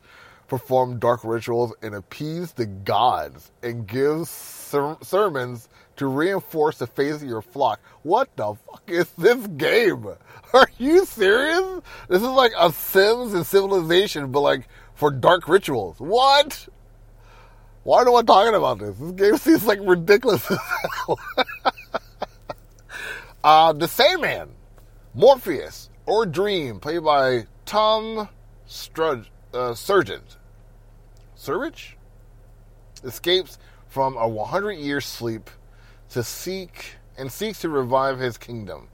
perform dark rituals, and appease the gods, and give ser- sermons to reinforce the faith of your flock. What the fuck is this game? Are you serious? This is like a Sims and Civilization, but like for dark rituals. What? Why am I talking about this? This game seems like ridiculous uh, the Sandman, Morpheus, or Dream, played by Tom Strudge, uh, Surgeon. Surridge? Escapes from a 100 year sleep to seek and seeks to revive his kingdom.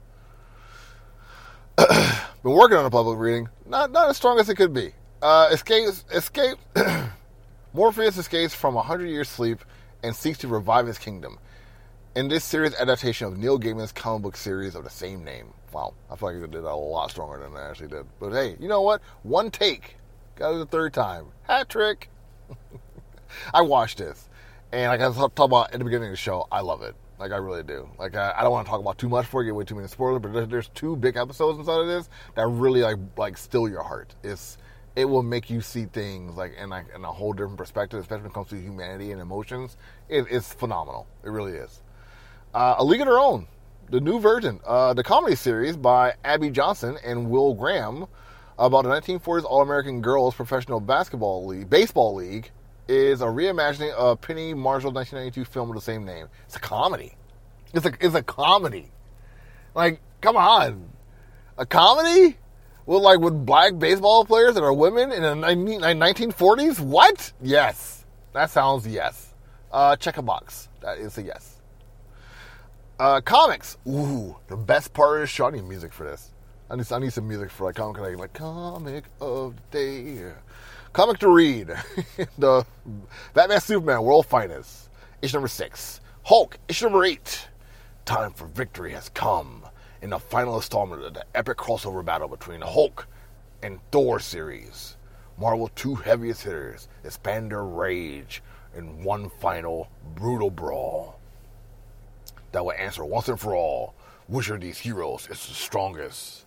Been working on a public reading, not not as strong as it could be. Uh, escapes, escape. Morpheus escapes from a hundred years sleep and seeks to revive his kingdom. In this series adaptation of Neil Gaiman's comic book series of the same name. Wow, I feel like I did a lot stronger than I actually did. But hey, you know what? One take. Got it the third time. Hat trick. I watched this. And like I was talking about at the beginning of the show, I love it. Like I really do. Like I, I don't want to talk about too much before you get way too many spoilers, but there's, two big episodes inside of this that really like like still your heart. It's it will make you see things like in like in a whole different perspective, especially when it comes to humanity and emotions. It, it's phenomenal. It really is. Uh, a League of Their Own, the new version, uh, the comedy series by Abby Johnson and Will Graham about the 1940s All-American Girls Professional Basketball League, Baseball League is a reimagining of Penny Marshall's 1992 film with the same name. It's a comedy. It's a it's a comedy. Like, come on, a comedy with like with black baseball players that are women in the 1940s. What? Yes, that sounds yes. Uh, check a box. That is a yes. Uh, comics. Ooh, the best part the show. Music for this. I need, I need some music for like comic like comic of the day. Comic to read. the Batman Superman World Finest. Issue number six. Hulk, issue number eight. Time for victory has come in the final installment of the epic crossover battle between Hulk and Thor series. Marvel's two heaviest hitters expand their rage in one final brutal brawl that will answer once and for all which of these heroes is the strongest.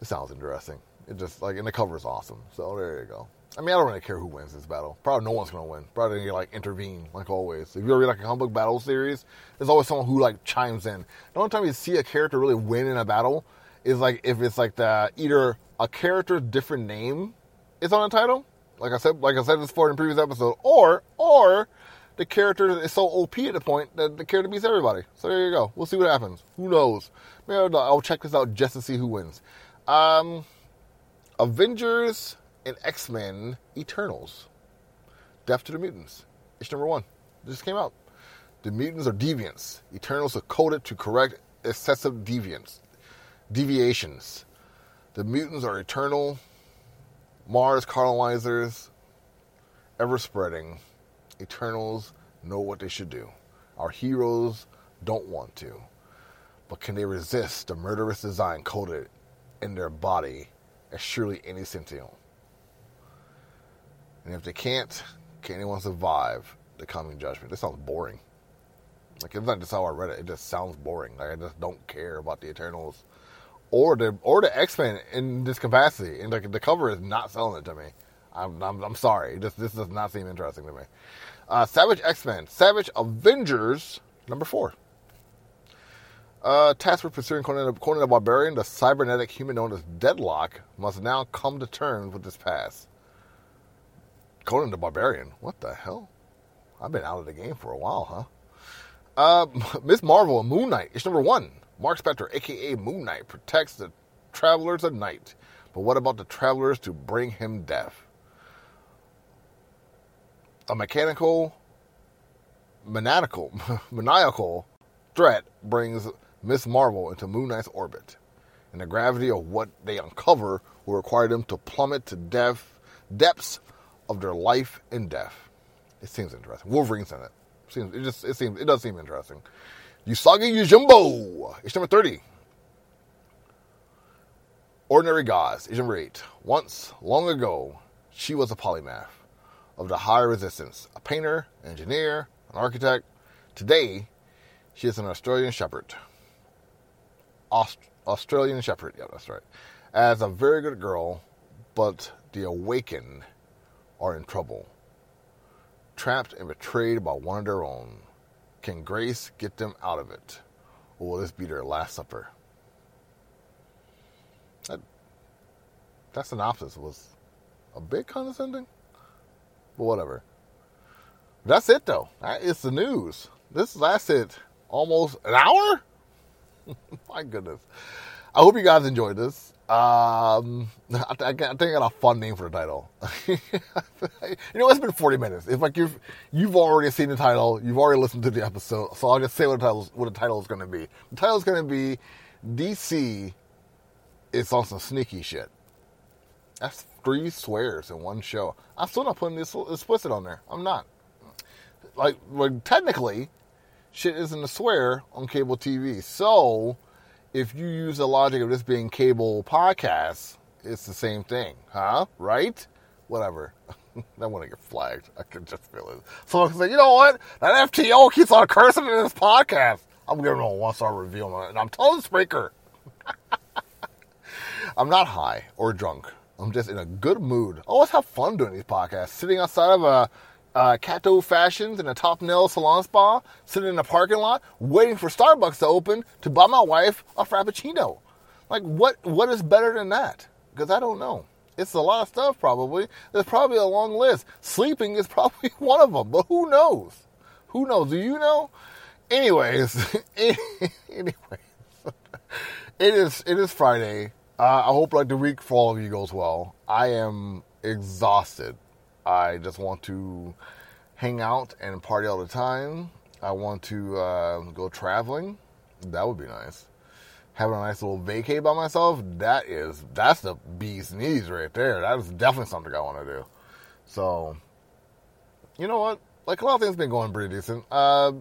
It sounds interesting. It just like and the cover is awesome. So there you go. I mean, I don't really care who wins this battle. Probably no one's gonna win. Probably gonna like intervene, like always. If you ever read like a comic book battle series, there's always someone who like chimes in. The only time you see a character really win in a battle is like if it's like the either a character's different name is on the title, like I said, like I said this before in previous episode, or or the character is so OP at the point that the character beats everybody. So there you go. We'll see what happens. Who knows? Maybe I'll, I'll check this out just to see who wins. Um, Avengers and X Men Eternals. Death to the Mutants. Issue number one. It just came out. The mutants are deviants. Eternals are coded to correct excessive deviance, deviations. The mutants are eternal, Mars colonizers, ever spreading. Eternals know what they should do. Our heroes don't want to. But can they resist the murderous design coded in their body as surely any sentient? And if they can't, can anyone survive the coming judgment? This sounds boring. Like it's not just how I read it; it just sounds boring. Like I just don't care about the Eternals or the or the X Men in this capacity, and like the cover is not selling it to me. I'm I'm, I'm sorry. This this does not seem interesting to me. Uh, Savage X Men, Savage Avengers number four. Uh, tasked with pursuing Conan, Conan the Barbarian, the cybernetic human known as Deathlok must now come to terms with his past. Conan the Barbarian? What the hell? I've been out of the game for a while, huh? Uh, Miss Marvel Moon Knight. It's number one. Mark Spector, aka Moon Knight, protects the travelers of night. But what about the travelers to bring him death? A mechanical, maniacal, maniacal threat brings Miss Marvel into Moon Knight's orbit, and the gravity of what they uncover will require them to plummet to death, depths of their life and death. It seems interesting. Wolverine's in it. Seems it just it seems it does seem interesting. Usagi Yojimbo. It's number thirty. Ordinary Gods is number eight. Once, long ago, she was a polymath of the high resistance, a painter, an engineer, an architect. Today, she is an Australian shepherd. Aust- Australian shepherd, yeah, that's right. As a very good girl, but the awakened are in trouble. Trapped and betrayed by one of their own. Can grace get them out of it? Or will this be their last supper? That, that synopsis was a bit condescending, but whatever. That's it, though. That is the news. This lasted almost an hour? My goodness. I hope you guys enjoyed this. Um, I, I, I think I got a fun name for the title. you know, it's been 40 minutes. It's like you've you've already seen the title, you've already listened to the episode, so I'll just say what the title what the title is going to be. The title is going to be DC is on some sneaky shit. That's three swears in one show. I'm still not putting this explicit on there. I'm not. Like, well, technically, shit isn't a swear on cable TV. So, if you use the logic of this being cable podcasts, it's the same thing, huh? Right? Whatever. I want to get flagged. I can just feel it. So I say, you know what? That FTO keeps on cursing in this podcast. I'm giving them a one star review on it, and I'm telling Spreaker. I'm not high or drunk. I'm just in a good mood. I always have fun doing these podcasts. Sitting outside of a uh, Cato Fashions and a Top Nail Salon Spa, sitting in a parking lot, waiting for Starbucks to open to buy my wife a Frappuccino. Like, what? what is better than that? Because I don't know. It's a lot of stuff, probably. There's probably a long list. Sleeping is probably one of them, but who knows? Who knows? Do you know? Anyways, anyways, it is it is Friday. Uh, I hope like the week for all of you goes well. I am exhausted. I just want to hang out and party all the time. I want to uh, go traveling. That would be nice. Having a nice little vacay by myself. That is that's the bee's knees right there. That is definitely something I want to do. So, you know what? Like a lot of things been going pretty decent. Uh,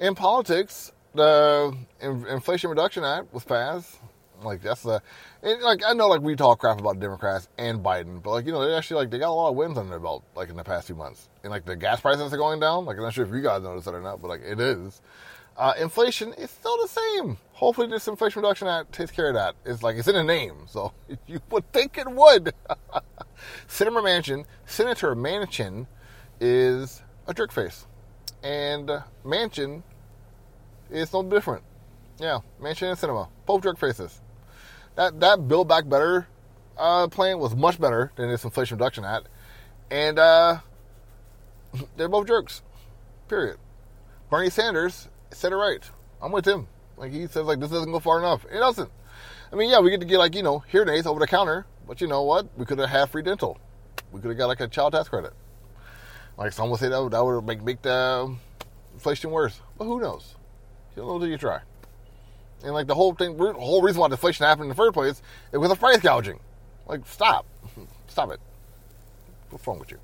in politics, the Inflation Reduction Act was passed. Like that's the, and like I know like we talk crap about Democrats and Biden, but like you know they actually like they got a lot of wins under their belt like in the past few months, and like the gas prices are going down. Like I'm not sure if you guys noticed that or not, but like it is. Uh, inflation is still the same. Hopefully, this Inflation Reduction Act takes care of that. It's like it's in the name, so you would think it would. Senator Manchin, Senator Manchin, is a jerk face, and uh, Manchin is no different. Yeah, Manchin and Sinema, both jerk faces that that Build Back Better uh, plan was much better than this Inflation Reduction Act, and uh, they're both jerks. Period. Bernie Sanders said it right. I'm with him. Like he says, like this doesn't go far enough. It doesn't. I mean, yeah, we get to get like you know hearing aids over the counter, but you know what? We could have had free dental. We could have got like a child tax credit. Like some would say that would, that would make make the inflation worse. But who knows? You don't know until you try. And like the whole thing, the whole reason why deflation happened in the first place, it was a price gouging. Like, stop, stop it. What's wrong with you?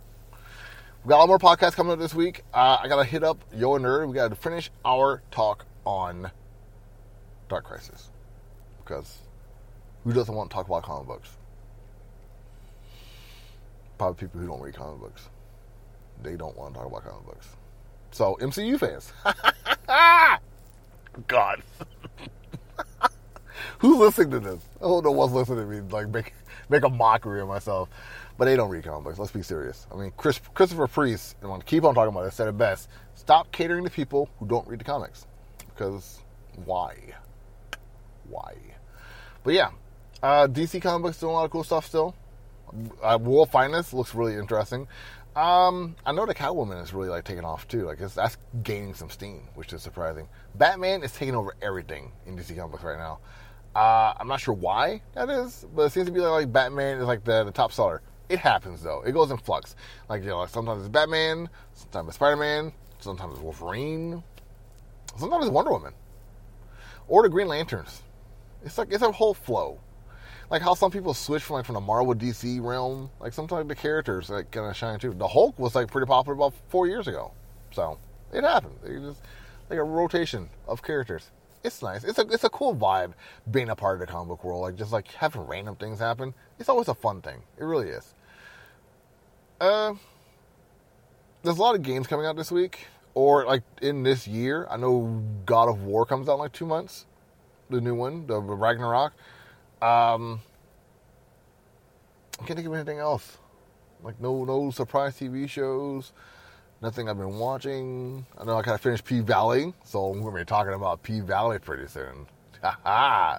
We got a lot more podcasts coming up this week. Uh, I gotta hit up Yo Nerd. We gotta finish our talk on Dark Crisis because who doesn't want to talk about comic books? Probably people who don't read comic books. They don't want to talk about comic books. So MCU fans, God. Who's listening to this? I don't know what's listening to me like make make a mockery of myself. But they don't read comic books. Let's be serious. I mean, Chris, Christopher Priest, and I want to keep on talking about it, said it best. Stop catering to people who don't read the comics. Because why? Why? But yeah, uh, DC comic books doing a lot of cool stuff still. Uh, World Finest looks really interesting. Um, I know the Catwoman is really like taking off too. Like that's gaining some steam, which is surprising. Batman is taking over everything in DC comics right now. Uh, I'm not sure why that is, but it seems to be like, Batman is like the, the top seller. It happens though. It goes in flux. Like you know, sometimes it's Batman, sometimes it's Spider Man, sometimes it's Wolverine, sometimes it's Wonder Woman, or the Green Lanterns. It's like it's a whole flow. Like how some people switch from like from the Marvel DC realm. Like sometimes the characters like kind of shine too. The Hulk was like pretty popular about four years ago, so it happens. It just like a rotation of characters. It's nice. It's a it's a cool vibe being a part of the comic book world. Like just like having random things happen. It's always a fun thing. It really is. Uh, there's a lot of games coming out this week, or like in this year. I know God of War comes out in like two months. The new one, the Ragnarok. Um, I can't think of anything else. Like no no surprise TV shows. Nothing I've been watching. I know I kind of finished P Valley, so we're gonna be talking about P Valley pretty soon. Ha ha!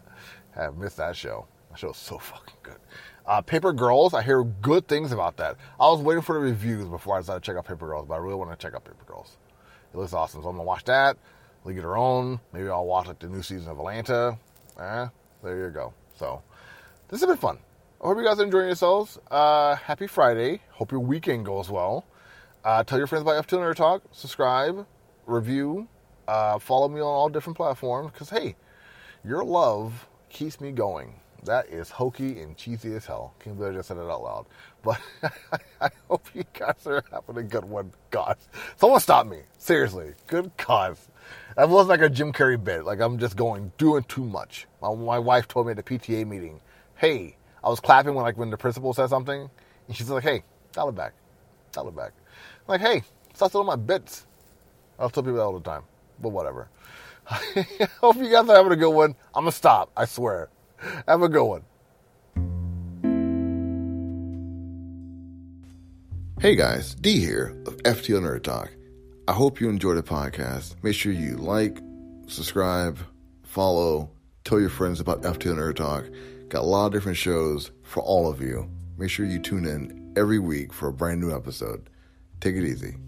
Have missed that show. That show show's so fucking good. Uh, Paper Girls, I hear good things about that. I was waiting for the reviews before I decided to check out Paper Girls, but I really want to check out Paper Girls. It looks awesome, so I'm gonna watch that. League of Their Own. Maybe I'll watch like the new season of Atlanta. Eh, there you go. So this has been fun. I hope you guys are enjoying yourselves. Uh, happy Friday. Hope your weekend goes well. Uh, tell your friends about FTO Nerd Talk. Subscribe, review, uh, follow me on all different platforms. Because hey, your love keeps me going. That is hokey and cheesy as hell. Believe I just said it out loud. But I hope you guys are having a good one. God, someone stop me. Seriously, good God. That was like a Jim Carrey bit. Like I'm just going doing too much. My, my wife told me at the PTA meeting, "Hey, I was clapping when like when the principal said something, and she's like, "Hey, dial it back, dial it back." Like, hey, stop stealing my bits. I'll tell people that all the time, but whatever. Hope you guys are having a good one. I'm gonna stop. I swear. Have a good one. Hey guys, D here of FTO Nerd Talk. I hope you enjoyed the podcast. Make sure you like, subscribe, follow, tell your friends about FTO Nerd Talk. Got a lot of different shows for all of you. Make sure you tune in every week for a brand new episode. Take it easy.